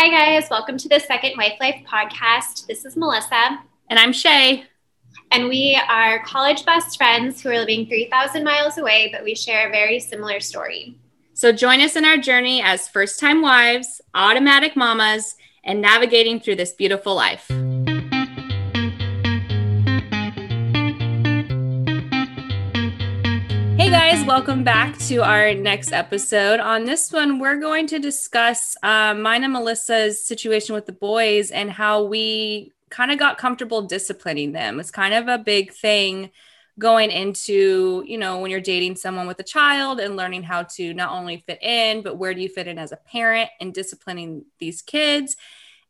Hi, guys. Welcome to the Second Wife Life podcast. This is Melissa. And I'm Shay. And we are college best friends who are living 3,000 miles away, but we share a very similar story. So join us in our journey as first time wives, automatic mamas, and navigating through this beautiful life. Hey guys, welcome back to our next episode. On this one, we're going to discuss uh, mine and Melissa's situation with the boys and how we kind of got comfortable disciplining them. It's kind of a big thing going into, you know, when you're dating someone with a child and learning how to not only fit in, but where do you fit in as a parent and disciplining these kids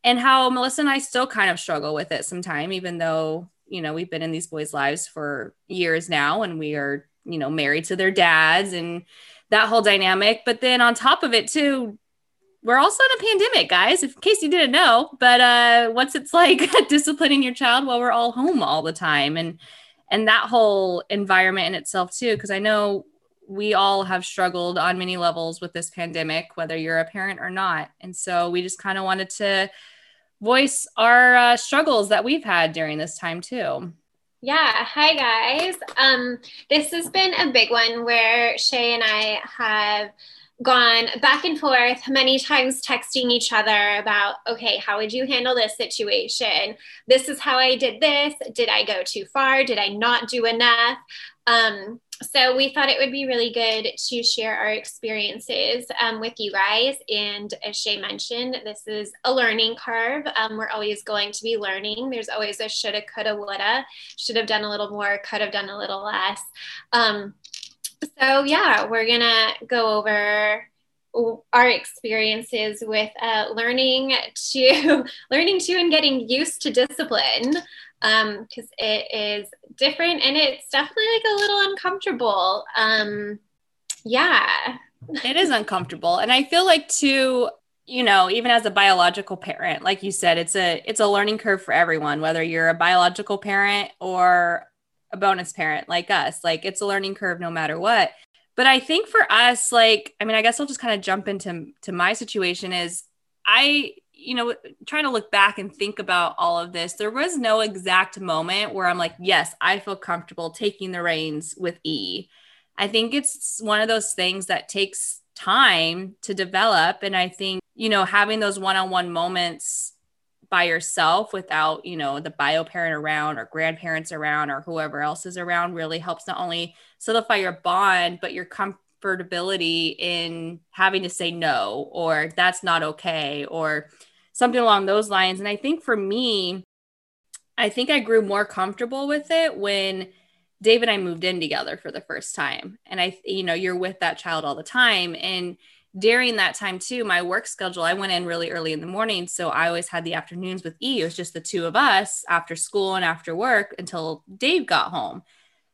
and how Melissa and I still kind of struggle with it sometime, even though, you know, we've been in these boys' lives for years now and we are, you know, married to their dads and that whole dynamic. But then on top of it, too, we're also in a pandemic, guys, in case you didn't know. But uh, what's it's like disciplining your child while we're all home all the time and and that whole environment in itself too, because I know we all have struggled on many levels with this pandemic, whether you're a parent or not. And so we just kind of wanted to voice our uh, struggles that we've had during this time too. Yeah. Hi, guys. Um, this has been a big one where Shay and I have gone back and forth many times texting each other about okay how would you handle this situation this is how i did this did i go too far did i not do enough um, so we thought it would be really good to share our experiences um, with you guys. And as shay mentioned this is a learning curve. Um, we're always going to be learning. There's always a shoulda coulda woulda. Should have done a little more could have done a little less. Um, so, yeah, we're to go over our experiences with uh, learning to learning to and getting used to discipline because um, it is different and it's definitely like a little uncomfortable um, yeah it is uncomfortable and i feel like too you know even as a biological parent like you said it's a it's a learning curve for everyone whether you're a biological parent or a bonus parent like us. Like it's a learning curve no matter what. But I think for us, like, I mean, I guess I'll just kind of jump into to my situation is I, you know, trying to look back and think about all of this, there was no exact moment where I'm like, yes, I feel comfortable taking the reins with E. I think it's one of those things that takes time to develop. And I think, you know, having those one on one moments by yourself without you know the bio parent around or grandparents around or whoever else is around really helps not only solidify your bond but your comfortability in having to say no or that's not okay or something along those lines and i think for me i think i grew more comfortable with it when dave and i moved in together for the first time and i you know you're with that child all the time and during that time too, my work schedule, I went in really early in the morning. So I always had the afternoons with E. It was just the two of us after school and after work until Dave got home.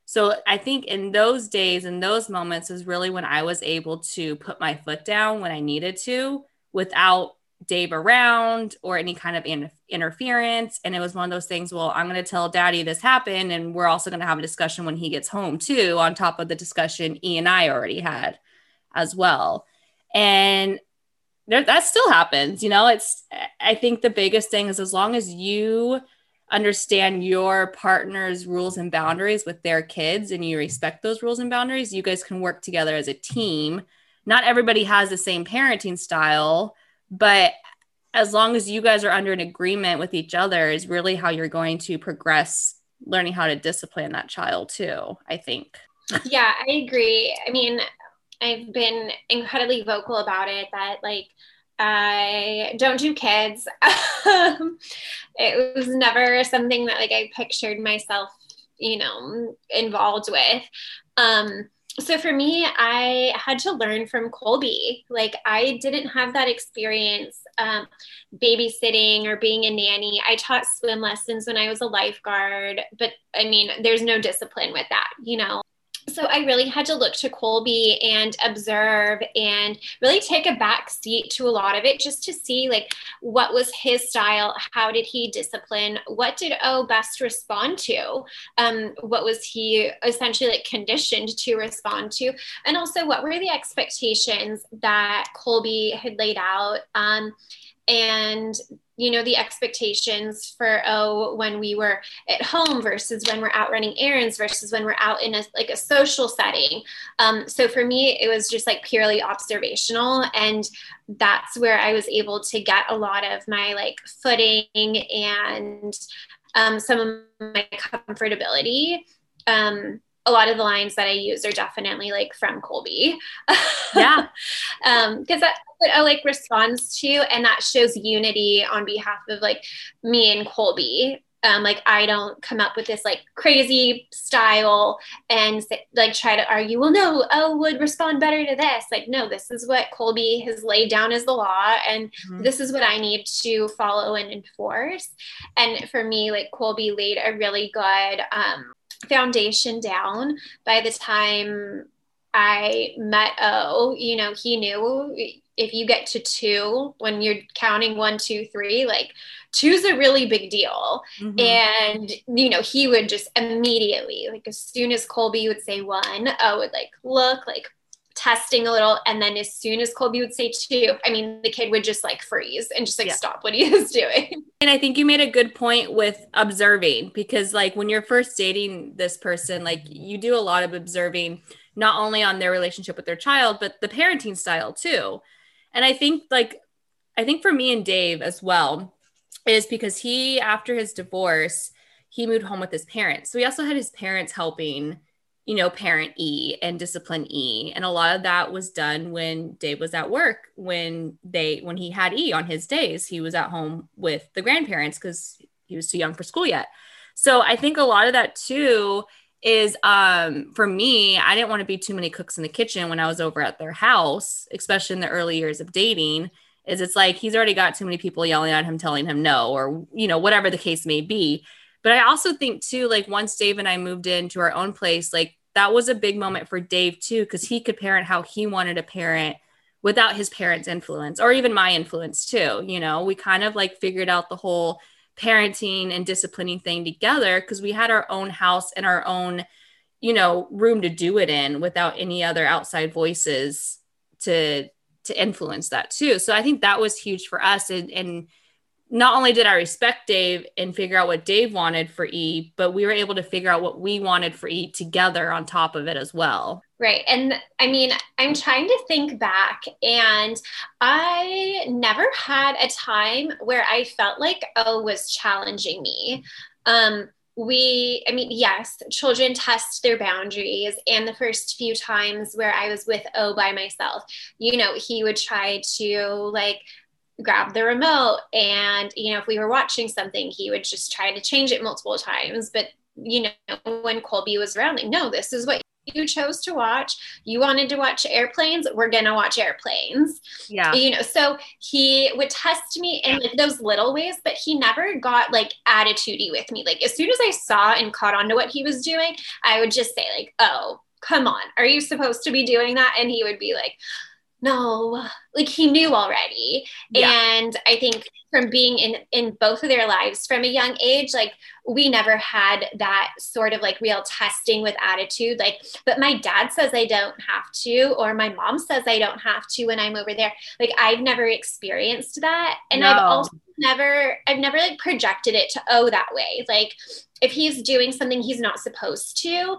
So I think in those days and those moments is really when I was able to put my foot down when I needed to without Dave around or any kind of in- interference. And it was one of those things, well, I'm going to tell daddy this happened. And we're also going to have a discussion when he gets home, too, on top of the discussion E and I already had as well and there, that still happens you know it's i think the biggest thing is as long as you understand your partner's rules and boundaries with their kids and you respect those rules and boundaries you guys can work together as a team not everybody has the same parenting style but as long as you guys are under an agreement with each other is really how you're going to progress learning how to discipline that child too i think yeah i agree i mean I've been incredibly vocal about it that like I don't do kids. it was never something that like I pictured myself, you know, involved with. Um, so for me, I had to learn from Colby. Like I didn't have that experience um, babysitting or being a nanny. I taught swim lessons when I was a lifeguard, but I mean, there's no discipline with that, you know so I really had to look to Colby and observe and really take a back seat to a lot of it just to see like what was his style, how did he discipline, what did O best respond to, um, what was he essentially like conditioned to respond to, and also what were the expectations that Colby had laid out. Um, and you know the expectations for oh when we were at home versus when we're out running errands versus when we're out in a like a social setting. Um, so for me it was just like purely observational and that's where i was able to get a lot of my like footing and um, some of my comfortability. Um, a lot of the lines that I use are definitely like from Colby. Yeah. um, cause that's what I like responds to. And that shows unity on behalf of like me and Colby. Um, like I don't come up with this like crazy style and say, like try to argue, well, no, oh, would respond better to this. Like, no, this is what Colby has laid down as the law, and mm-hmm. this is what I need to follow and enforce. And for me, like Colby laid a really good um, foundation down by the time I met O, you know, he knew if you get to two when you're counting one, two, three, like two's a really big deal. Mm-hmm. And, you know, he would just immediately, like as soon as Colby would say one, O would like look like testing a little. And then as soon as Colby would say two, I mean, the kid would just like freeze and just like yeah. stop what he is doing. And I think you made a good point with observing because, like, when you're first dating this person, like, you do a lot of observing, not only on their relationship with their child, but the parenting style too. And I think, like, I think for me and Dave as well, is because he, after his divorce, he moved home with his parents. So he also had his parents helping you know, parent E and discipline E. And a lot of that was done when Dave was at work, when they when he had E on his days, he was at home with the grandparents because he was too young for school yet. So I think a lot of that too is um for me, I didn't want to be too many cooks in the kitchen when I was over at their house, especially in the early years of dating. Is it's like he's already got too many people yelling at him, telling him no, or you know, whatever the case may be but I also think too, like once Dave and I moved into our own place, like that was a big moment for Dave too, because he could parent how he wanted to parent without his parents' influence or even my influence too. You know, we kind of like figured out the whole parenting and disciplining thing together because we had our own house and our own, you know, room to do it in without any other outside voices to to influence that too. So I think that was huge for us and and not only did I respect Dave and figure out what Dave wanted for E, but we were able to figure out what we wanted for E together on top of it as well. Right. And I mean, I'm trying to think back, and I never had a time where I felt like O was challenging me. Um, we, I mean, yes, children test their boundaries. And the first few times where I was with O by myself, you know, he would try to like, grab the remote and you know if we were watching something he would just try to change it multiple times. But you know when colby was around like no this is what you chose to watch. You wanted to watch airplanes we're gonna watch airplanes. Yeah. You know so he would test me in like those little ways but he never got like attitudey with me. Like as soon as i saw and caught on to what he was doing i would just say like oh come on. Are you supposed to be doing that? And he would be like no like he knew already. Yeah. and i think from being in in both of their lives from a young age like we never had that sort of like real testing with attitude. Like but my dad says i don't have to or my mom says i don't have to when i'm over there. Like i've never experienced that. And no. i've also never i've never like projected it to oh that way. Like if he's doing something he's not supposed to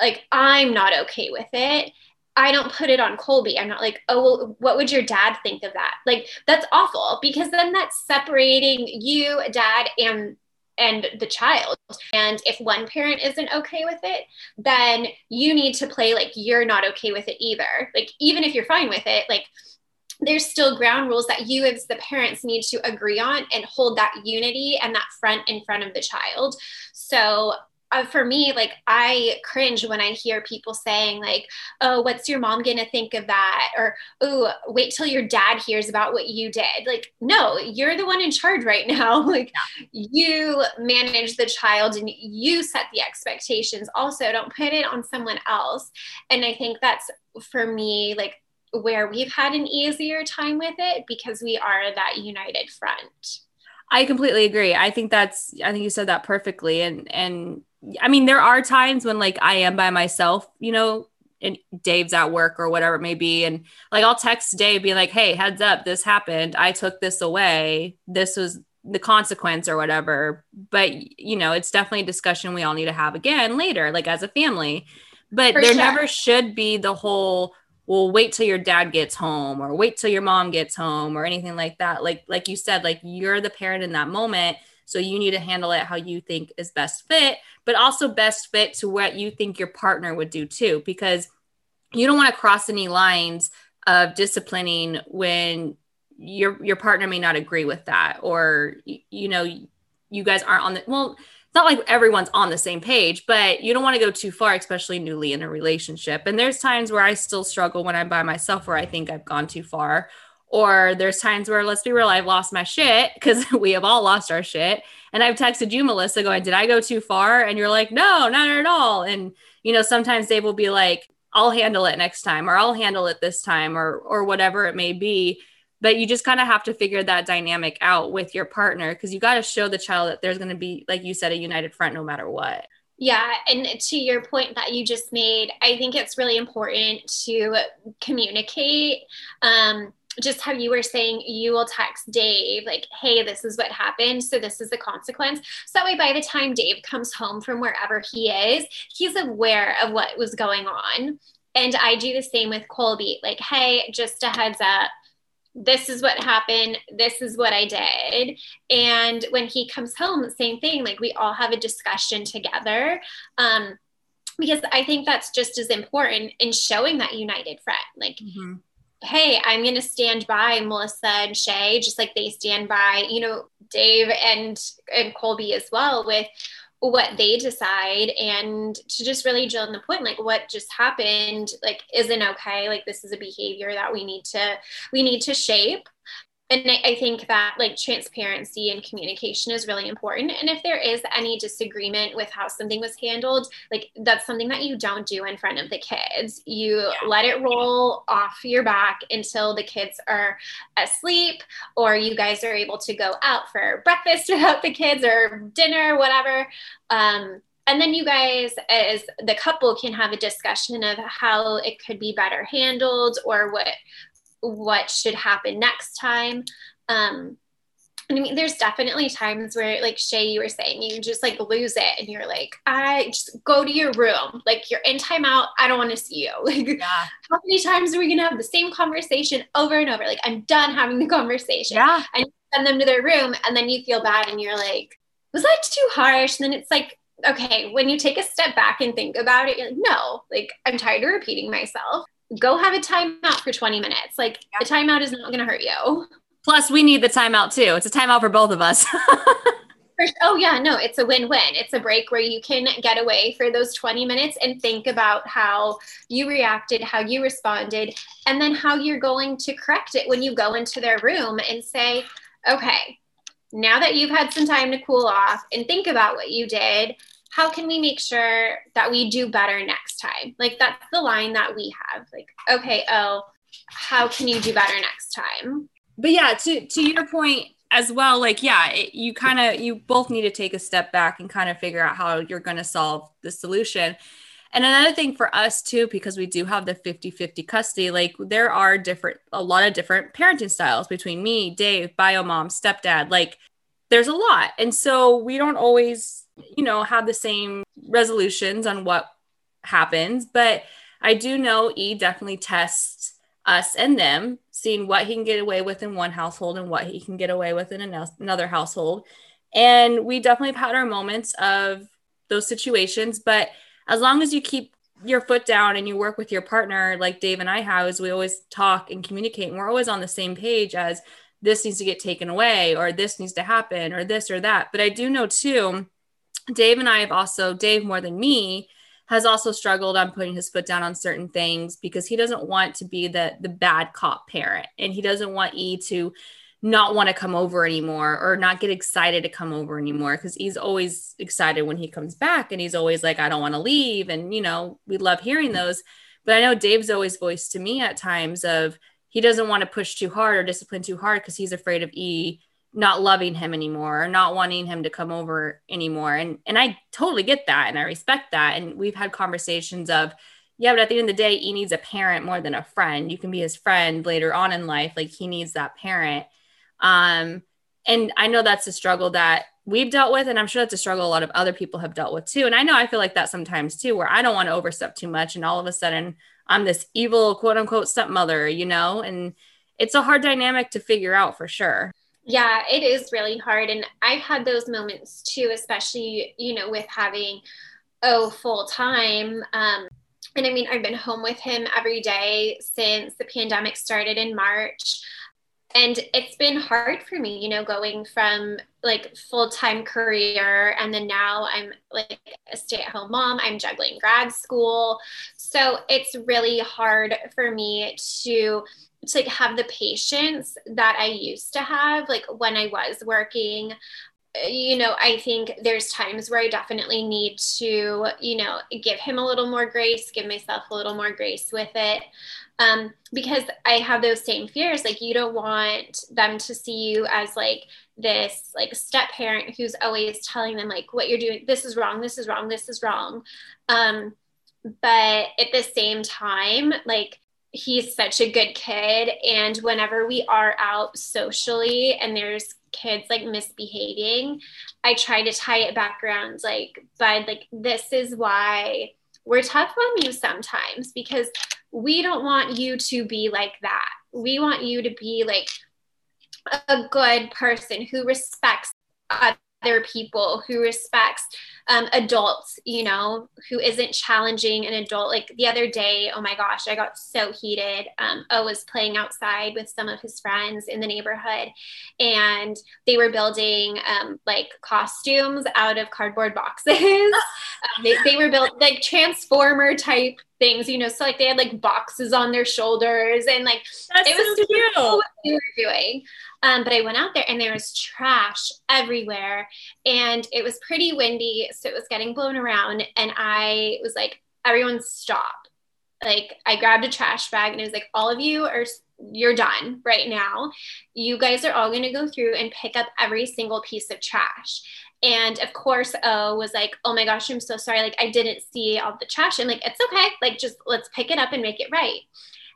like i'm not okay with it I don't put it on Colby. I'm not like, oh, well, what would your dad think of that? Like, that's awful because then that's separating you, dad, and and the child. And if one parent isn't okay with it, then you need to play like you're not okay with it either. Like, even if you're fine with it, like there's still ground rules that you as the parents need to agree on and hold that unity and that front in front of the child. So uh, for me, like I cringe when I hear people saying like, "Oh, what's your mom gonna think of that?" or "Oh, wait till your dad hears about what you did." Like, no, you're the one in charge right now. like, you manage the child and you set the expectations. Also, don't put it on someone else. And I think that's for me, like where we've had an easier time with it because we are that united front. I completely agree. I think that's I think you said that perfectly and and I mean, there are times when like I am by myself, you know, and Dave's at work or whatever it may be. And like I'll text Dave being like, hey, heads up, this happened. I took this away. This was the consequence or whatever. But you know, it's definitely a discussion we all need to have again later, like as a family. But For there sure. never should be the whole well wait till your dad gets home or wait till your mom gets home or anything like that like like you said like you're the parent in that moment so you need to handle it how you think is best fit but also best fit to what you think your partner would do too because you don't want to cross any lines of disciplining when your your partner may not agree with that or you, know you guys aren't on the well it's not like everyone's on the same page, but you don't want to go too far, especially newly in a relationship. And there's times where I still struggle when I'm by myself where I think I've gone too far. Or there's times where, let's be real, I've lost my shit because we have all lost our shit. And I've texted you, Melissa, going, Did I go too far? And you're like, No, not at all. And, you know, sometimes Dave will be like, I'll handle it next time, or I'll handle it this time, or, or whatever it may be but you just kind of have to figure that dynamic out with your partner because you got to show the child that there's going to be like you said a united front no matter what yeah and to your point that you just made i think it's really important to communicate um, just how you were saying you will text dave like hey this is what happened so this is the consequence. So that way by the time dave comes home from wherever he is he's aware of what was going on. And i do the same with colby like hey just a heads up this is what happened this is what i did. And when he comes home same thing like we all have a discussion together um, because i think that's just as important in showing that united front like mm-hmm. Hey i'm going to stand by melissa and shay just like they stand by you know dave and and colby as well with what they decide and to just really drill in the point like what just happened like isn't okay like this is a behavior that we need to we need to shape and I think that like transparency and communication is really important. And if there is any disagreement with how something was handled, like that's something that you don't do in front of the kids. You yeah. let it roll off your back until the kids are asleep, or you guys are able to go out for breakfast without the kids or dinner, whatever. Um, and then you guys as the couple can have a discussion of how it could be better handled or what what should happen next time. Um, and I mean, there's definitely times where, like Shay, you were saying, you just like lose it and you're like, I just go to your room. Like, you're in timeout. I don't want to see you. Like, yeah. how many times are we going to have the same conversation over and over? Like, I'm done having the conversation. Yeah. And send them to their room. And then you feel bad and you're like, was that too harsh? And then it's like, okay, when you take a step back and think about it, you're like, no, like, I'm tired of repeating myself go have a timeout for 20 minutes. Like yeah. a timeout is not going to hurt you. Plus, we need the timeout too. It's a timeout for both of us. oh, yeah, no, it's a win win. It's a break where you can get away for those 20 minutes and think about how you reacted, how you responded, and then how you're going to correct it when you go into their room and say, okay, now that you've had some time to cool off and think about what you did, how can we make sure that we do better next time? Like that's the line that we have. Like, okay, oh, how can you do better next time? But yeah, to to your point as well, like yeah, it, you kind of you both need to take a step back and kind of figure out how you're going to solve the solution. And another thing for us too, because we do have the 50 50 custody, like there are different, a lot of different parenting styles between me, Dave, bio mom, stepdad. Like there's a lot. And so we don't always you know, have the same resolutions on what happens. But I do know E definitely tests us and them, seeing what he can get away with in one household and what he can get away with in another household. And we definitely have had our moments of those situations. But as long as you keep your foot down and you work with your partner, like Dave and I have, is we always talk and communicate, and we're always on the same page as this needs to get taken away, or this needs to happen, or this or that. But I do know too Dave and I have also, Dave more than me, has also struggled on putting his foot down on certain things because he doesn't want to be the the bad cop parent. And he doesn't want E to not want to come over anymore or not get excited to come over anymore because he's always excited when he comes back and he's always like I don't want to leave. And you know we love hearing those. But I know Dave's always voiced to me at times of he doesn't want to push too hard or discipline too hard because he's afraid of E not loving him anymore or not wanting him to come over anymore and and I totally get that and I respect that and we've had conversations of yeah, but at the end of the day, he needs a parent more than a friend. You can be his friend later on in life. Like he needs that parent. Um, and I know that's a struggle that we've dealt with, and I'm sure that's a struggle a lot of other people have dealt with too. And I know I feel like that sometimes too, where I don't want to overstep too much, and all of a sudden I'm this evil quote unquote stepmother, you know, and it's a hard dynamic to figure out for sure. Yeah, it is really hard. And I've had those moments too, especially, you know, with having, oh, full time. Um, and I mean, I've been home with him every day since the pandemic started in March. And it's been hard for me, you know, going from like full time career and then now I'm like a stay at home mom. I'm juggling grad school. So it's really hard for me to to like have the patience that I used to have like when I was working you know, I think there's times where I definitely need to, you know, give him a little more grace, give myself a little more grace with it. Um, because I have those same fears. Like, you don't want them to see you as like this, like, step parent who's always telling them, like, what you're doing, this is wrong, this is wrong, this is wrong. Um, but at the same time, like, he's such a good kid. And whenever we are out socially and there's kids like misbehaving, I try to tie it back around like, Bud, like, this is why we're tough on you sometimes because we don't want you to be like that. We want you to be like a good person who respects other people, who respects um, adults, you know, who isn't challenging an adult. Like the other day, oh my gosh, I got so heated. Um, O was playing outside with some of his friends in the neighborhood, and they were building um, like costumes out of cardboard boxes. um, they, they were built like transformer type things, you know, so like they had like boxes on their shoulders and like That's it was so cute. Cool what they were doing. Um, but I went out there and there was trash everywhere and it was pretty windy. So it was getting blown around. And I was like, everyone stop. Like I grabbed a trash bag and I was like, all of you are, you're done right now. You guys are all going to go through and pick up every single piece of trash. And of course, O was like, oh my gosh, I'm so sorry. Like I didn't see all the trash. I'm like, it's okay. Like just let's pick it up and make it right.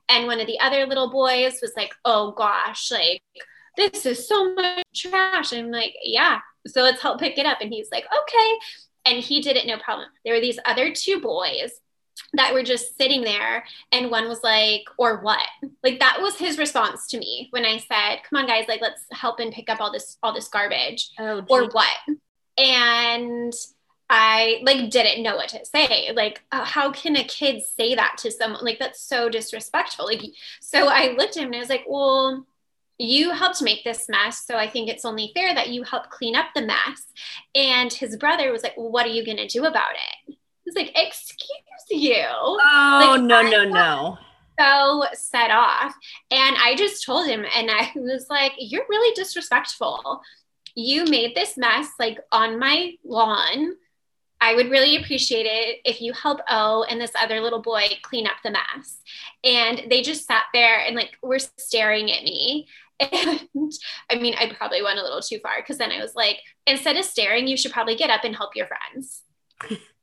And one of the other little boys was like, oh gosh, like, this is so much trash. I'm like, yeah. So let's help pick it up. And he's like, okay. And he did it no problem. There were these other two boys that were just sitting there and one was like or what like that was his response to me when i said come on guys like let's help and pick up all this all this garbage oh, or what and I like didn't know what to say. Like, uh, how can a kid say that to someone? Like, that's so disrespectful. Like, so I looked at him and I was like, well, you helped make this mess. So I think it's only fair that you help clean up the mess. And his brother was like, well, what are you going to do about it? He's like, excuse you. Oh, like, no, no, no. So set off. And I just told him, and I was like, you're really disrespectful. You made this mess like on my lawn. I would really appreciate it if you help O and this other little boy clean up the mess. And they just sat there and like were staring at me. And I mean, I probably went a little too far because then I was like, instead of staring, you should probably get up and help your friends.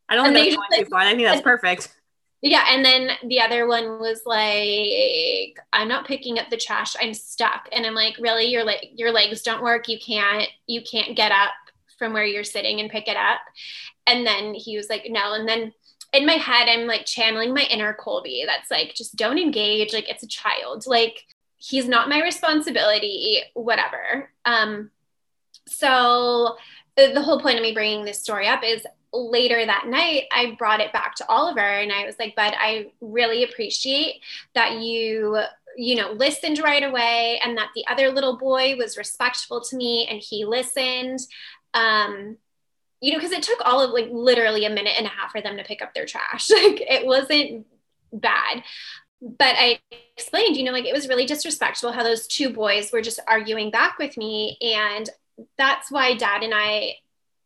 I don't think that's too far. I think that's perfect. Yeah. And then the other one was like, I'm not picking up the trash. I'm stuck. And I'm like, really? Your like your legs don't work. You can't, you can't get up from where you're sitting and pick it up. And then he was like, no. And then in my head, I'm like channeling my inner Colby that's like, just don't engage. Like it's a child. Like he's not my responsibility, whatever. Um, so the whole point of me bringing this story up is later that night, I brought it back to Oliver and I was like, Bud, I really appreciate that you, you know, listened right away and that the other little boy was respectful to me and he listened. Um, you know, because it took all of like literally a minute and a half for them to pick up their trash. Like it wasn't bad. But I explained, you know, like it was really disrespectful how those two boys were just arguing back with me. And that's why dad and I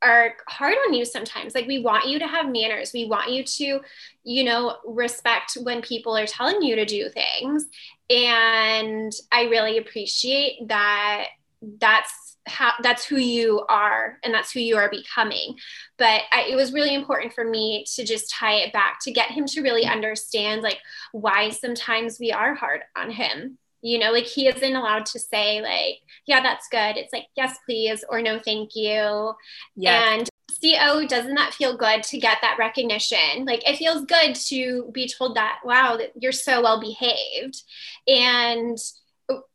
are hard on you sometimes. Like we want you to have manners. We want you to, you know, respect when people are telling you to do things. And I really appreciate that that's how that's who you are and that's who you are becoming. But I, it was really important for me to just tie it back to get him to really understand like why sometimes we are hard on him. You know like he isn't allowed to say like yeah that's good. It's like yes please or no thank you. Yes. and co doesn't that feel good to get that recognition? Like it feels good to be told that wow that you're so well behaved. And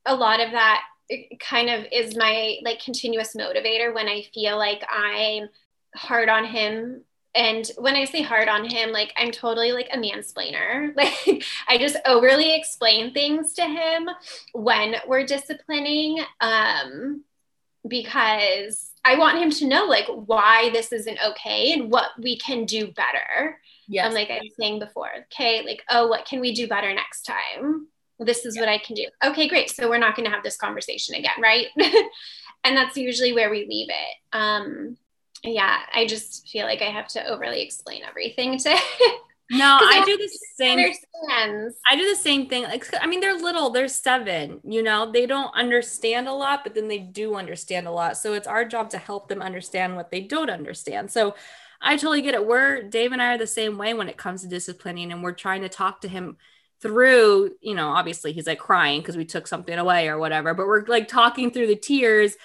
a lot of that kind of is my like continuous motivator when i feel like i'm hard on him. And when i say hard on him like i'm totally like a mansplainer. Like i just overly explain things to him when we're disciplining um because i want him to know like why this isn't okay and what we can do better. Yeah and like i was saying before okay like oh what can we do better next time this is yeah. what i can do okay great so we're not going to have this conversation again right and that's usually where we leave it um yeah, I just feel like I have to overly explain everything to. no, I do the same. Understands. I do the same thing. Like, I mean, they're little. They're seven. You know, they don't understand a lot, but then they do understand a lot. So it's our job to help them understand what they don't understand. So I totally get it. We're Dave and I are the same way when it comes to disciplining, and we're trying to talk to him through. You know, obviously he's like crying because we took something away or whatever, but we're like talking through the tears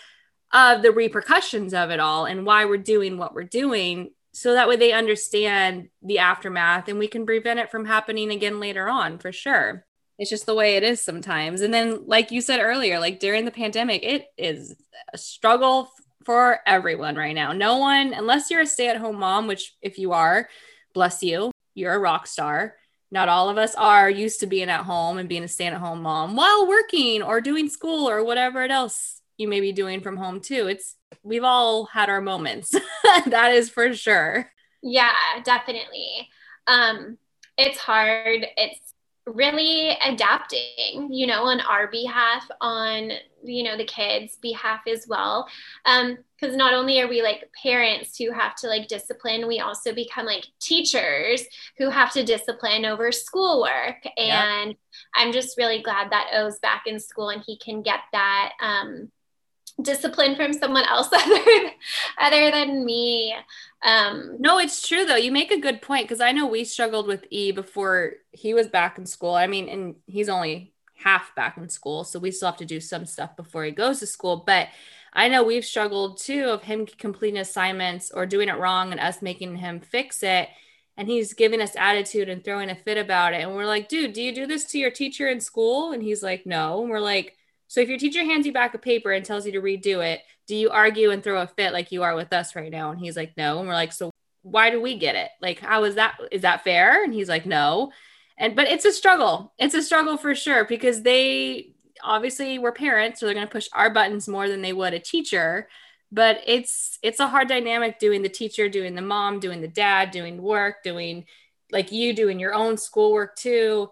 of the repercussions of it all and why we're doing what we're doing so that way they understand the aftermath and we can prevent it from happening again later on for sure it's just the way it is sometimes and then like you said earlier like during the pandemic it is a struggle for everyone right now no one unless you're a stay-at-home mom which if you are bless you you're a rock star not all of us are used to being at home and being a stay-at-home mom while working or doing school or whatever else you may be doing from home too. It's we've all had our moments. that is for sure. Yeah, definitely. Um it's hard. It's really adapting, you know, on our behalf, on you know the kids' behalf as well. Um, because not only are we like parents who have to like discipline, we also become like teachers who have to discipline over schoolwork. And yep. I'm just really glad that O's back in school and he can get that um discipline from someone else other other than me. Um no it's true though. You make a good point because i know we struggled with e before he was back in school. I mean and he's only half back in school so we still have to do some stuff before he goes to school. But i know we've struggled too of him completing assignments or doing it wrong and us making him fix it. And he's giving us attitude and throwing a fit about it. And we're like dude do you do this to your teacher in school? And he's like no. And we're like so if your teacher hands you back a paper and tells you to redo it, do you argue and throw a fit like you are with us right now? And he's like, no. And we're like, so why do we get it? Like, how is that? Is that fair? And he's like, no. And but it's a struggle. It's a struggle for sure because they obviously we're parents, so they're gonna push our buttons more than they would a teacher. But it's it's a hard dynamic doing the teacher, doing the mom, doing the dad, doing work, doing like you doing your own schoolwork too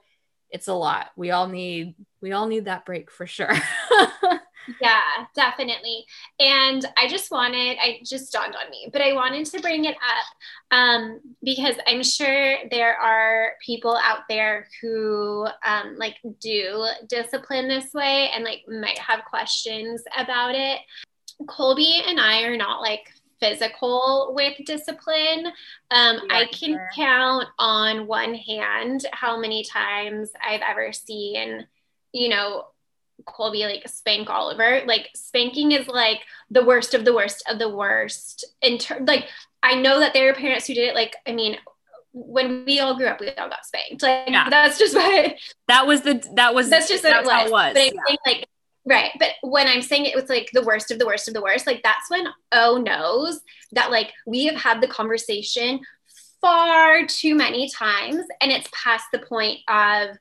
it's a lot. We all need we all need that break for sure. yeah, definitely. And I just wanted, I just dawned on me, but I wanted to bring it up um, because I'm sure there are people out there who um, like do discipline this way and like might have questions about it. Colby and I are not like physical with discipline. Um, yeah, I can sure. count on one hand how many times I've ever seen, you know, Colby like spank Oliver. Like spanking is like the worst of the worst of the worst. In ter- like I know that there are parents who did it. Like I mean, when we all grew up, we all got spanked. Like yeah. that's just what. That was the that was that's just what it was. it was. But I yeah. think like Right. But when I'm saying it was like the worst of the worst of the worst, like that's when O knows that like we have had the conversation far too many times and it's past the point of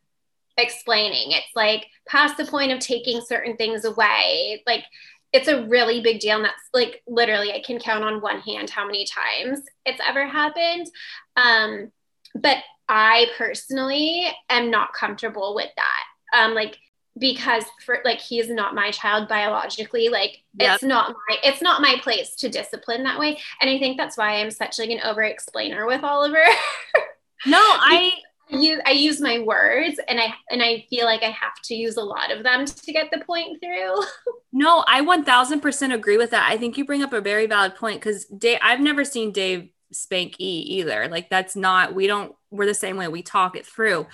explaining. It's like past the point of taking certain things away. Like it's a really big deal. And that's like literally, I can count on one hand how many times it's ever happened. Um, but I personally am not comfortable with that. Um, like because for like he is not my child biologically like yep. it's not my it's not my place to discipline that way and i think that's why i'm such like an over explainer with oliver no i I I use my words and I and I feel like I have to use a lot of them to get the point through. no, I 1000% agree with that. I think you bring up a very valid point cuz Dave I've never seen Dave spank E either. Like that's not we don't we're the same way we talk it through.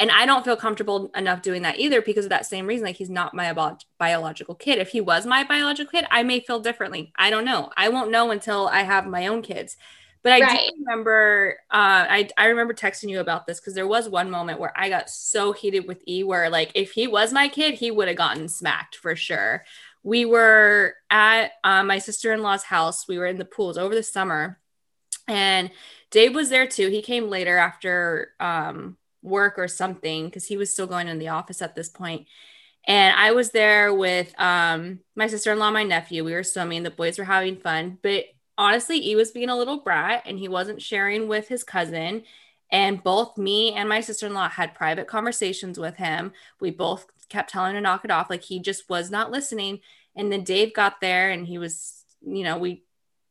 And I don't feel comfortable enough doing that either because of that same reason. Like he's not my bio- biological kid. If he was my biological kid, I may feel differently. I don't know. I won't know until I have my own kids. But I right. do remember, uh, I, I remember texting you about this because there was one moment where I got so heated with E where, like, if he was my kid, he would have gotten smacked for sure. We were at uh, my sister in law's house. We were in the pools over the summer, and Dave was there too. He came later after um, work or something because he was still going in the office at this point. And I was there with um, my sister in law, my nephew. We were swimming. The boys were having fun, but honestly, he was being a little brat and he wasn't sharing with his cousin. And both me and my sister in law had private conversations with him. We both kept telling him to knock it off. Like he just was not listening. And then Dave got there and he was, you know, we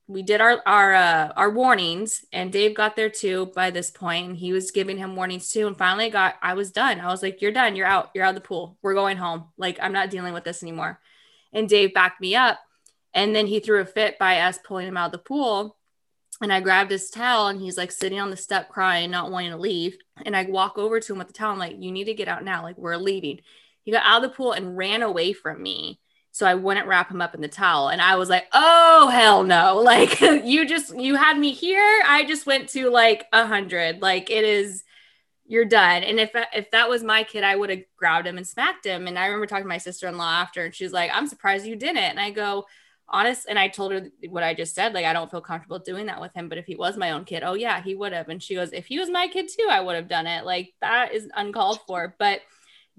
we did our our uh, our warnings and Dave got there too by this point and he was giving him warnings too and finally got I was done. I was like you're done. You're out. You're out of the pool. We're going home. Like I'm not dealing with this anymore. And Dave backed me up and then he threw a fit by us pulling him out of the pool. And I grabbed his towel and he's like sitting on the step crying, not wanting to leave. And I walk over to him with the towel. I'm like, you need to get out now. Like, we're leaving. He got out of the pool and ran away from me. So I wouldn't wrap him up in the towel. And I was like, oh, hell no. Like, you just, you had me here. I just went to like a hundred. Like, it is, you're done. And if if that was my kid, I would have grabbed him and smacked him. And I remember talking to my sister in law after, and she's like, I'm surprised you didn't. And I go, honest and i told her what i just said like i don't feel comfortable doing that with him but if he was my own kid oh yeah he would have and she goes if he was my kid too i would have done it like that is uncalled for but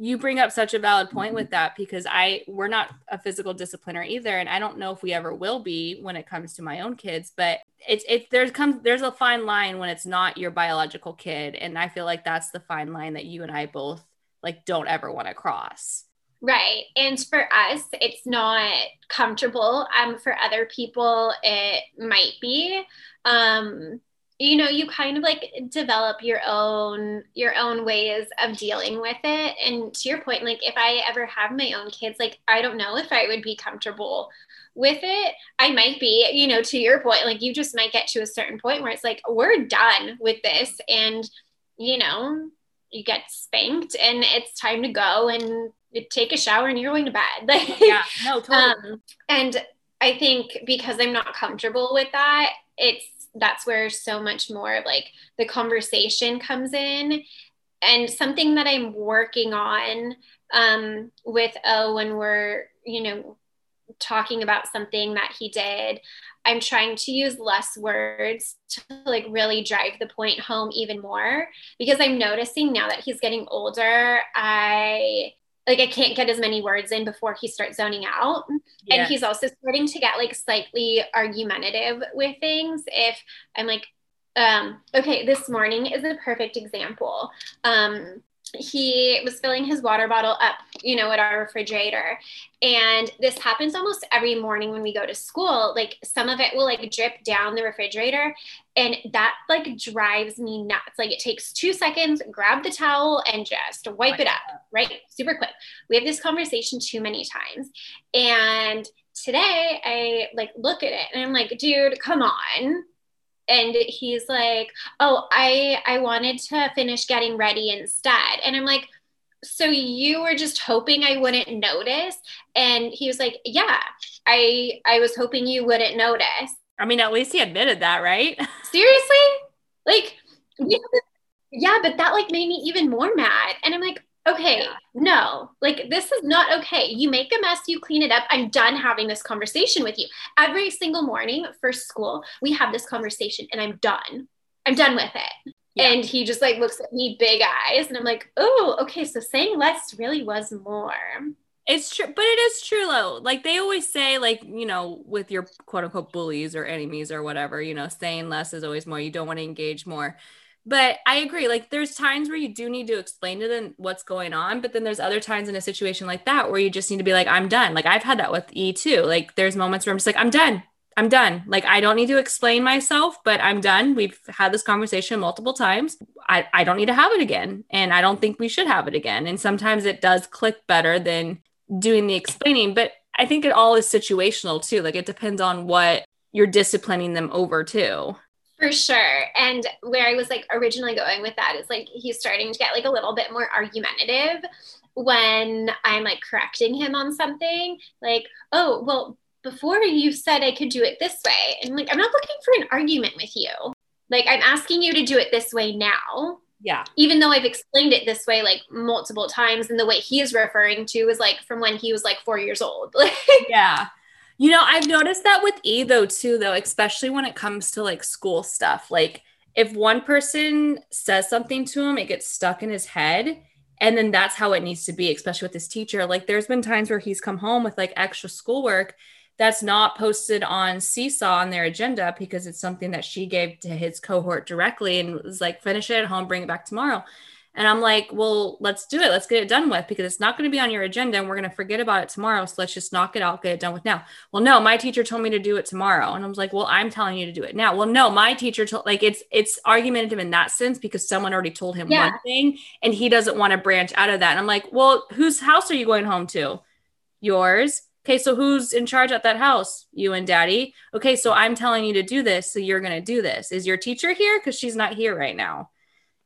you bring up such a valid point with that because i we're not a physical discipliner either and i don't know if we ever will be when it comes to my own kids but it's it there's comes there's a fine line when it's not your biological kid and i feel like that's the fine line that you and i both like don't ever want to cross Right. And for us, it's not comfortable. Um, for other people, it might be. Um, you know, you kind of like develop your own your own ways of dealing with it. And to your point, like if I ever have my own kids, like I don't know if I would be comfortable with it. I might be, you know, to your point, like you just might get to a certain point where it's like, we're done with this. And, you know, you get spanked and it's time to go and take a shower and you're going to bed. like yeah, no, totally. Um, and I think because I'm not comfortable with that, it's that's where so much more like the conversation comes in. And something that I'm working on um, with O when we're, you know, talking about something that he did, I'm trying to use less words to like really drive the point home even more because I'm noticing now that he's getting older, I like I can't get as many words in before he starts zoning out. Yeah. And he's also starting to get like slightly argumentative with things. If I'm like, um, okay, this morning is a perfect example. Um, he was filling his water bottle up, you know, at our refrigerator. And this happens almost every morning when we go to school. Like some of it will like drip down the refrigerator. And that like drives me nuts. Like it takes two seconds, grab the towel and just wipe it up, right? Super quick. We have this conversation too many times. And today I like look at it and I'm like, dude, come on and he's like oh i i wanted to finish getting ready instead. And i'm like so you were just hoping i wouldn't notice? And he was like yeah i i was hoping you wouldn't notice. I mean at least he admitted that right? Seriously? Like yeah but that like made me even more mad. And i'm like okay, yeah. no, like this is not okay. You make a mess, you clean it up. I'm done having this conversation with you. Every single morning for school, we have this conversation and I'm done. I'm done with it. Yeah. And he just like looks at me big eyes and I'm like, oh, okay, so saying less really was more. It's true, but it is true though. Like they always say, like, you know, with your quote unquote bullies or enemies or whatever, you know, saying less is always more. You don't want to engage more but I agree. Like there's times where you do need to explain to them what's going on, but then there's other times in a situation like that where you just need to be like, I'm done. Like I've had that with E too. Like there's moments where I'm just like, I'm done. I'm done. Like, I don't need to explain myself, but I'm done. We've had this conversation multiple times. I, I don't need to have it again. And I don't think we should have it again. And sometimes it does click better than doing the explaining. But I think it all is situational too. Like, it depends on what you're disciplining them over too. For sure. And where I was like originally going with that is like he's starting to get like a little bit more argumentative when I'm like correcting him on something. Like, oh, well, before you said I could do it this way. And like, I'm not looking for an argument with you. Like, I'm asking you to do it this way now. Yeah. Even though I've explained it this way like multiple times, and the way he is referring to is like from when he was like four years old. yeah. You know, I've noticed that with E though, too, though, especially when it comes to like school stuff. Like, if one person says something to him, it gets stuck in his head. And then that's how it needs to be, especially with this teacher. Like, there's been times where he's come home with like extra schoolwork that's not posted on Seesaw on their agenda because it's something that she gave to his cohort directly and was like, finish it at home, bring it back tomorrow. And I'm like, well, let's do it. Let's get it done with because it's not going to be on your agenda and we're going to forget about it tomorrow. So let's just knock it out, get it done with now. Well, no, my teacher told me to do it tomorrow. And I was like, well, I'm telling you to do it now. Well, no, my teacher told like it's it's argumentative in that sense because someone already told him yeah. one thing and he doesn't want to branch out of that. And I'm like, well, whose house are you going home to? Yours Okay, so who's in charge at that house? You and daddy. Okay, so I'm telling you to do this, so you're going to do this. Is your teacher here? Because she's not here right now.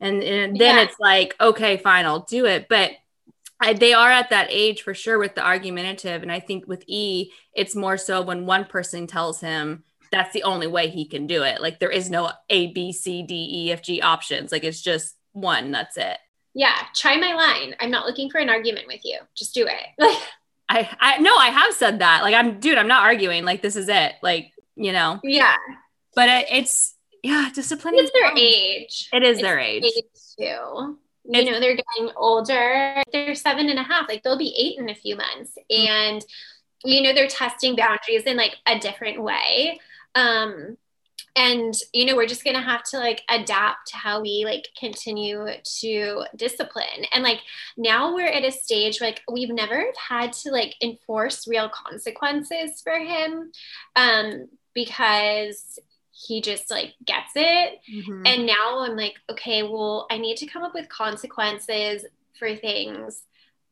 And, and then yeah. it's like, okay, fine, I'll do it. But I, they are at that age for sure with the argumentative. And I think with E, it's more so when one person tells him that's the only way he can do it. Like there is no A, B, C, D, E, F, G options. Like it's just one, that's it. Yeah, try my line. I'm not looking for an argument with you. Just do it. I I no, I have said that. Like I'm dude, I'm not arguing. Like this is it. Like, you know. Yeah. But it, it's yeah, discipline it's their age. It is it's their age. age too. You it's, know, they're getting older. They're seven and a half. Like they'll be eight in a few months. Mm-hmm. And you know, they're testing boundaries in like a different way. Um, and you know we're just gonna have to like adapt to how we like continue to discipline and like now we're at a stage like we've never had to like enforce real consequences for him um because he just like gets it mm-hmm. and now i'm like okay well i need to come up with consequences for things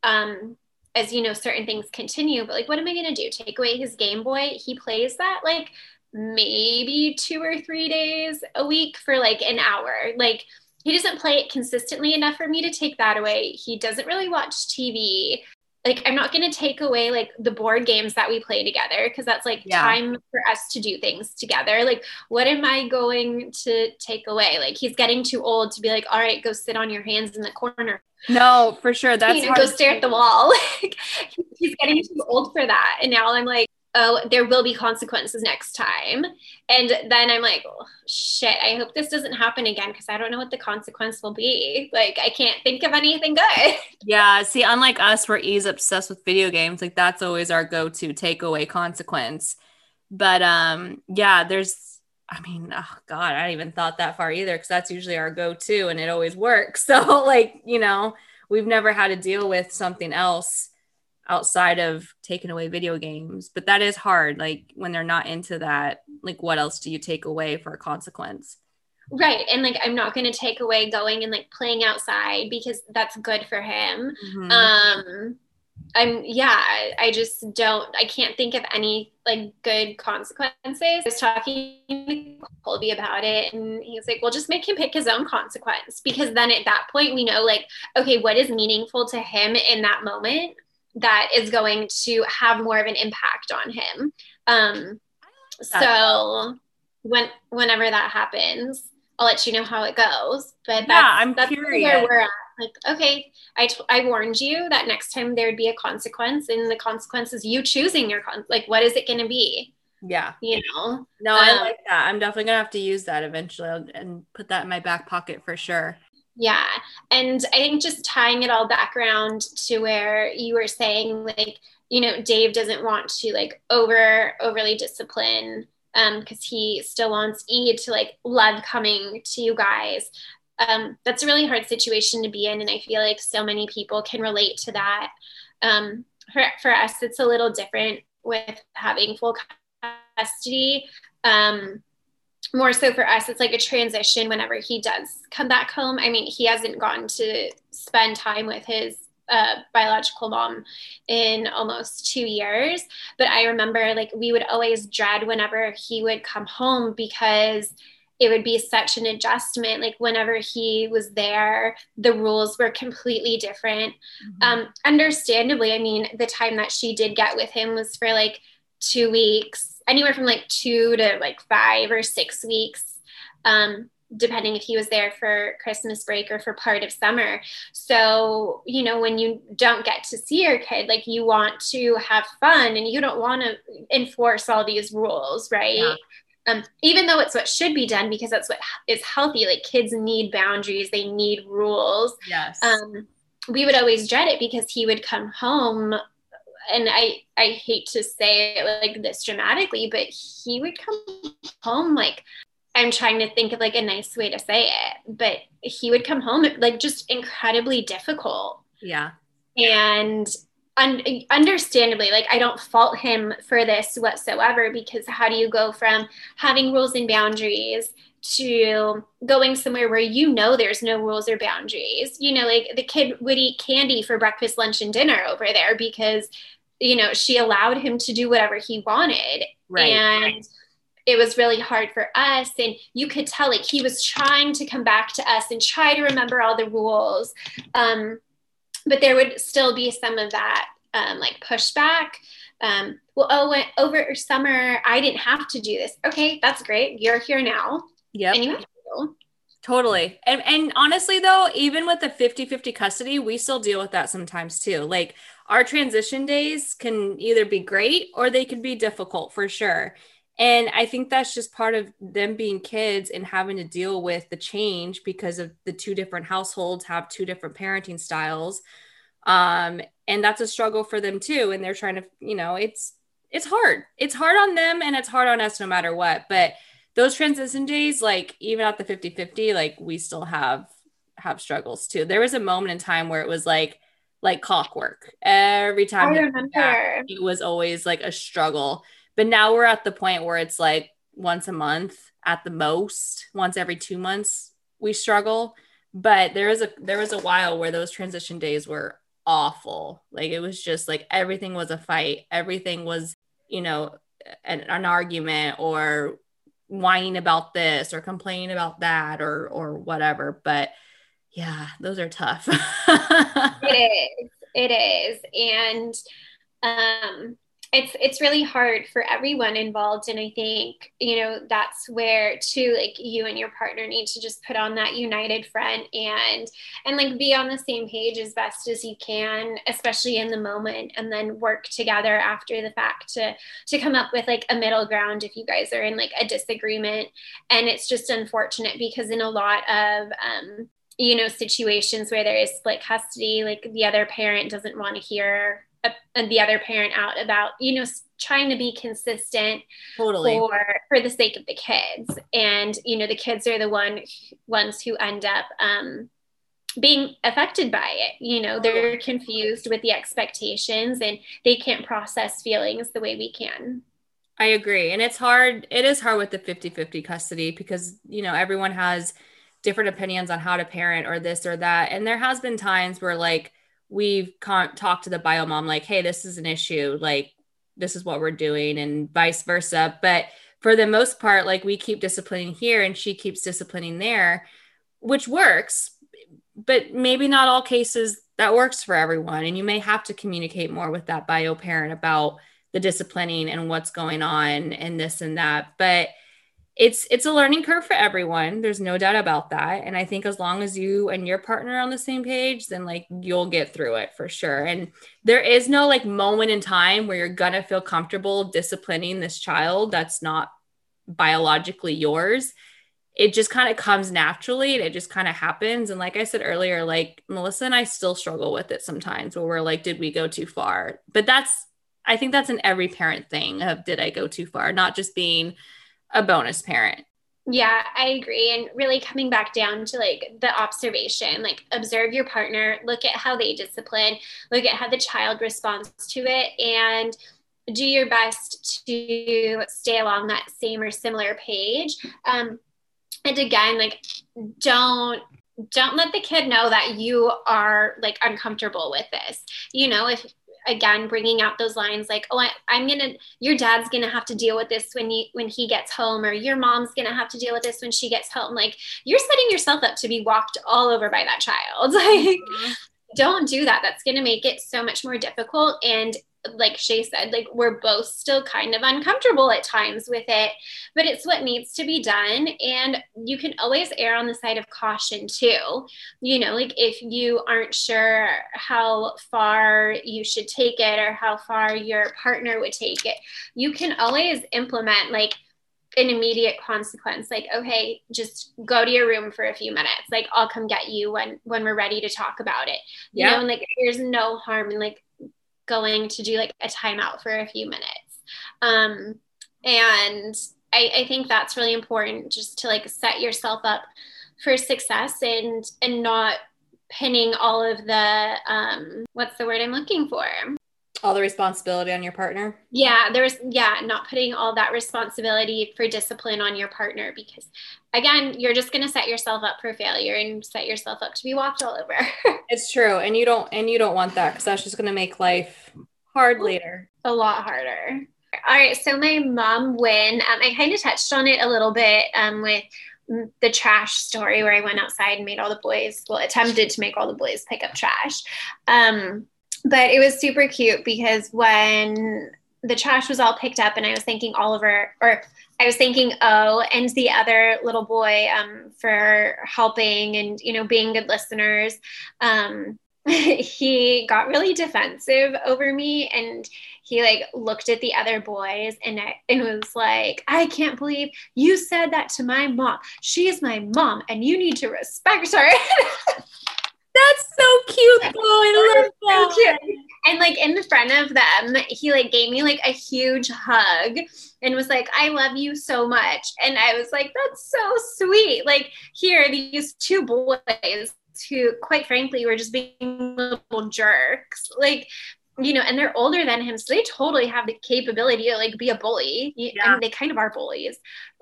um as you know certain things continue but like what am i going to do take away his game boy he plays that like maybe two or three days a week for like an hour. Like he doesn't play it consistently enough for me to take that away. He doesn't really watch TV. Like I'm not going to take away like the board games that we play together because that's like yeah. time for us to do things together. Like what am I going to take away? Like he's getting too old to be like, all right, go sit on your hands in the corner. No, for sure. That's you know, go stare at the wall. he's getting too old for that. And now I'm like, oh, there will be consequences next time. And then I'm like, oh, shit, I hope this doesn't happen again because I don't know what the consequence will be. Like, I can't think of anything good. Yeah. See, unlike us, we're ease obsessed with video games. Like, that's always our go to takeaway consequence. But um, yeah, there's, I mean, oh God, I even thought that far either because that's usually our go to and it always works. So, like, you know, we've never had to deal with something else outside of taking away video games but that is hard like when they're not into that like what else do you take away for a consequence? Right and like i'm not going to take away going and like playing outside because that's good for him. Mm-hmm. um i'm yeah i just don't i can't think of any like good consequences. I was talking to colby about it and he's like well just make him pick his own consequence because then at that point we know like okay what is meaningful to him in that moment that is going to have more of an impact on him. Um, so when whenever that happens, I'll let you know how it goes. But that's, yeah, I'm that's curious. where we're at. Like, okay, I, t- I warned you that next time there'd be a consequence, and the consequence is you choosing your con- like, what is it going to be? Yeah, you know. No, um, I like that. I'm definitely gonna have to use that eventually and put that in my back pocket for sure. Yeah. And I think just tying it all back around to where you were saying, like, you know, Dave doesn't want to like over overly discipline um because he still wants E to like love coming to you guys. Um, that's a really hard situation to be in. And I feel like so many people can relate to that. Um, for, for us, it's a little different with having full custody. Um, more so for us, it's like a transition whenever he does come back home. I mean, he hasn't gotten to spend time with his uh, biological mom in almost two years. But I remember like we would always dread whenever he would come home because it would be such an adjustment. Like whenever he was there, the rules were completely different. Mm-hmm. Um, understandably, I mean, the time that she did get with him was for like two weeks, anywhere from like two to like five or six weeks. Um, depending if he was there for Christmas break or for part of summer. So, you know, when you don't get to see your kid, like you want to have fun and you don't want to enforce all these rules, right? Yeah. Um, even though it's what should be done because that's what is healthy. Like kids need boundaries, they need rules. Yes. Um, we would always dread it because he would come home and I I hate to say it like this dramatically, but he would come home like I'm trying to think of like a nice way to say it, but he would come home like just incredibly difficult. Yeah. And un- understandably, like I don't fault him for this whatsoever because how do you go from having rules and boundaries to going somewhere where you know there's no rules or boundaries? You know, like the kid would eat candy for breakfast, lunch, and dinner over there because, you know, she allowed him to do whatever he wanted. Right. And right it was really hard for us and you could tell like he was trying to come back to us and try to remember all the rules um, but there would still be some of that um, like pushback. Um, well oh over summer i didn't have to do this. Okay that's great. You're here now. Yeah and you have to. totally. And, and honestly though even with the 50-50 custody we still deal with that sometimes too. Like our transition days can either be great or they can be difficult for sure and I think that's just part of them being kids and having to deal with the change because of the two different households have two different parenting styles. Um, and that's a struggle for them too. And they're trying to, you know, it's it's hard. It's hard on them and it's hard on us no matter what. But those transition days, like even at the 50-50, like we still have have struggles too. There was a moment in time where it was like like clockwork. Every time it was always like a struggle but now we're at the point where it's like once a month at the most, once every two months we struggle. But there is a there was a while where those transition days were awful. Like it was just like everything was a fight. Everything was, you know, an, an argument or whining about this or complaining about that or or whatever. But yeah, those are tough. it is. It is. And um it's it's really hard for everyone involved and i think you know that's where too like you and your partner need to just put on that united front and and like be on the same page as best as you can especially in the moment and then work together after the fact to to come up with like a middle ground if you guys are in like a disagreement. And it's just unfortunate because in a lot of um you know situations where there is split custody like the other parent doesn't want to hear and the other parent out about you know trying to be consistent totally. for for the sake of the kids. And you know the kids are the one ones who end up um being affected by it. You know they're confused with the expectations and they can't process feelings the way we can. I agree. And it's hard it is hard with the 50-50 custody because you know everyone has different opinions on how to parent or this or that. And there has been times where like we've con- talked to the bio mom like hey this is an issue like this is what we're doing and vice versa. But for the most part like we keep disciplining here and she keeps disciplining there which works. But maybe not all cases that works for everyone. And you may have to communicate more with that bio parent about the disciplining and what's going on and this and that. But it's it's a learning curve for everyone. There's no doubt about that. And i think as long as you and your partner are on the same page then like you'll get through it for sure. And there is no like moment in time where you're gonna feel comfortable disciplining this child that's not biologically yours. It just kind of comes naturally and it just kind of happens. And like i said earlier like melissa and i still struggle with it sometimes where we're like did we go too far? But that's i think that's an every parent thing of did i go too far? Not just being a bonus parent. Yeah, I agree. And really coming back down to like the observation, like observe your partner, look at how they discipline, look at how the child responds to it. And do your best to stay along that same or similar page. Um, and again, like don't don't let the kid know that you are like uncomfortable with this. You know, if again bringing out those lines like oh I, am gonna your dad's gonna have to deal with this when you when he gets home or your mom's gonna have to deal with this when she gets home like you're setting yourself up to be walked all over by that child like mm-hmm. don't do that that's gonna make it so much more difficult and like Shay said, like we're both still kind of uncomfortable at times with it, but it's what needs to be done. And you can always err on the side of caution too. You know, like if you aren't sure how far you should take it or how far your partner would take it, you can always implement like an immediate consequence like okay just go to your room for a few minutes like i'll come get you when when we're ready to talk about it you yeah. know and like there's no harm in like going to do like a timeout for a few minutes. Um, and I, I think that's really important just to like set yourself up for success and and not pinning all of the um, what's the word I'm looking for? All the responsibility on your partner? Yeah there's yeah not putting all that responsibility for discipline on your partner because again you're just going to set yourself up for failure and set yourself up to be walked all over. It's true and you don't and you don't want that because that's just going to make life hard later. a lot harder. All right so my mom win um, i kind of touched on it a little bit um, with the trash story where I went outside and made all the boys, well, attempted to make all the boys pick up trash. Um, but it was super cute because when the trash was all picked up and I was thanking Oliver or I was thanking O and the other little boy um, for helping and you know being good listeners. Um, he got really defensive over me and he like looked at the other boys and I, and was like, I can't believe you said that to my mom. She is my mom and you need to respect her. That's so cute, though. I love that. So cute. And like in front of them, he like gave me like a huge hug and was like, I love you so much. And I was like, that's so sweet. Like, here, these two boys who, quite frankly, were just being little jerks. Like, you know, and they're older than him, so they totally have the capability to like be a bully. Yeah. I mean, they kind of are bullies.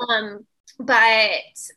Um, but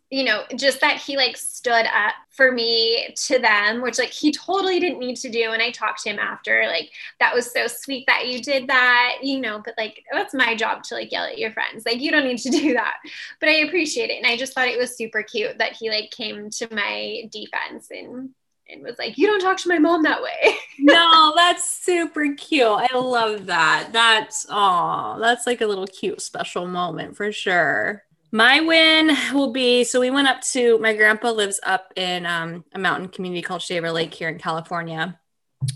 you know just that he like stood up for me to them which like he totally didn't need to do and i talked to him after like that was so sweet that you did that you know but like that's my job to like yell at your friends like you don't need to do that but i appreciate it and i just thought it was super cute that he like came to my defense and and was like, You don't talk to my mom that way. no, that's super cute. I love that. That's oh, that's like a little cute special moment for sure. My win will be so we went up to my grandpa lives up in um, a mountain community called Shaver Lake here in California.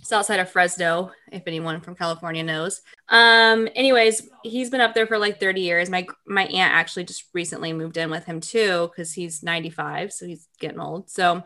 It's outside of Fresno, if anyone from California knows. Um, anyways, he's been up there for like 30 years. My my aunt actually just recently moved in with him too, because he's 95, so he's getting old. So,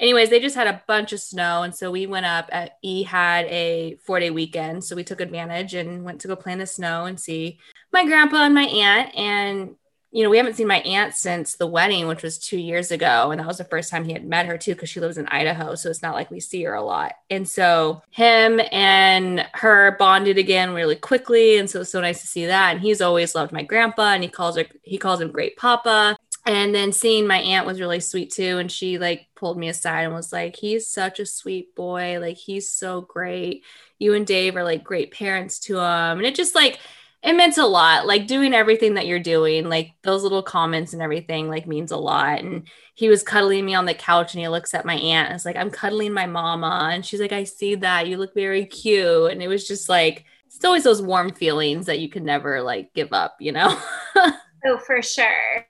anyways, they just had a bunch of snow, and so we went up. At, he had a four day weekend, so we took advantage and went to go play in the snow and see my grandpa and my aunt. And you know, we haven't seen my aunt since the wedding, which was two years ago. And that was the first time he had met her too, because she lives in Idaho. So it's not like we see her a lot. And so him and her bonded again really quickly. And so it's so nice to see that. And he's always loved my grandpa and he calls her, he calls him great papa. And then seeing my aunt was really sweet too. And she like pulled me aside and was like, he's such a sweet boy. Like he's so great. You and Dave are like great parents to him. And it just like, it meant a lot like doing everything that you're doing like those little comments and everything like means a lot and he was cuddling me on the couch and he looks at my aunt and it's like i'm cuddling my mama and she's like i see that you look very cute and it was just like it's always those warm feelings that you can never like give up you know? Oh for sure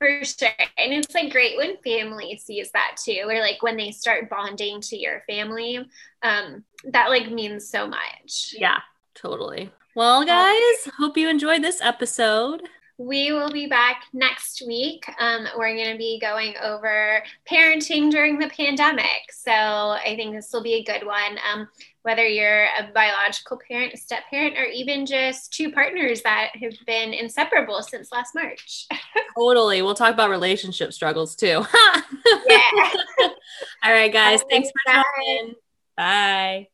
for sure and it's like great when family sees that too or like when they start bonding to your family um that like means so much. Yeah totally well, guys, hope you enjoyed this episode. We will be back next week. Um, we're going to be going over parenting during the pandemic. So I think this will be a good one. Um, whether you're a biological parent, a step parent, or even just two partners that have been inseparable since last March. totally. We'll talk about relationship struggles too. yeah. All right, guys. Thanks for coming. Bye.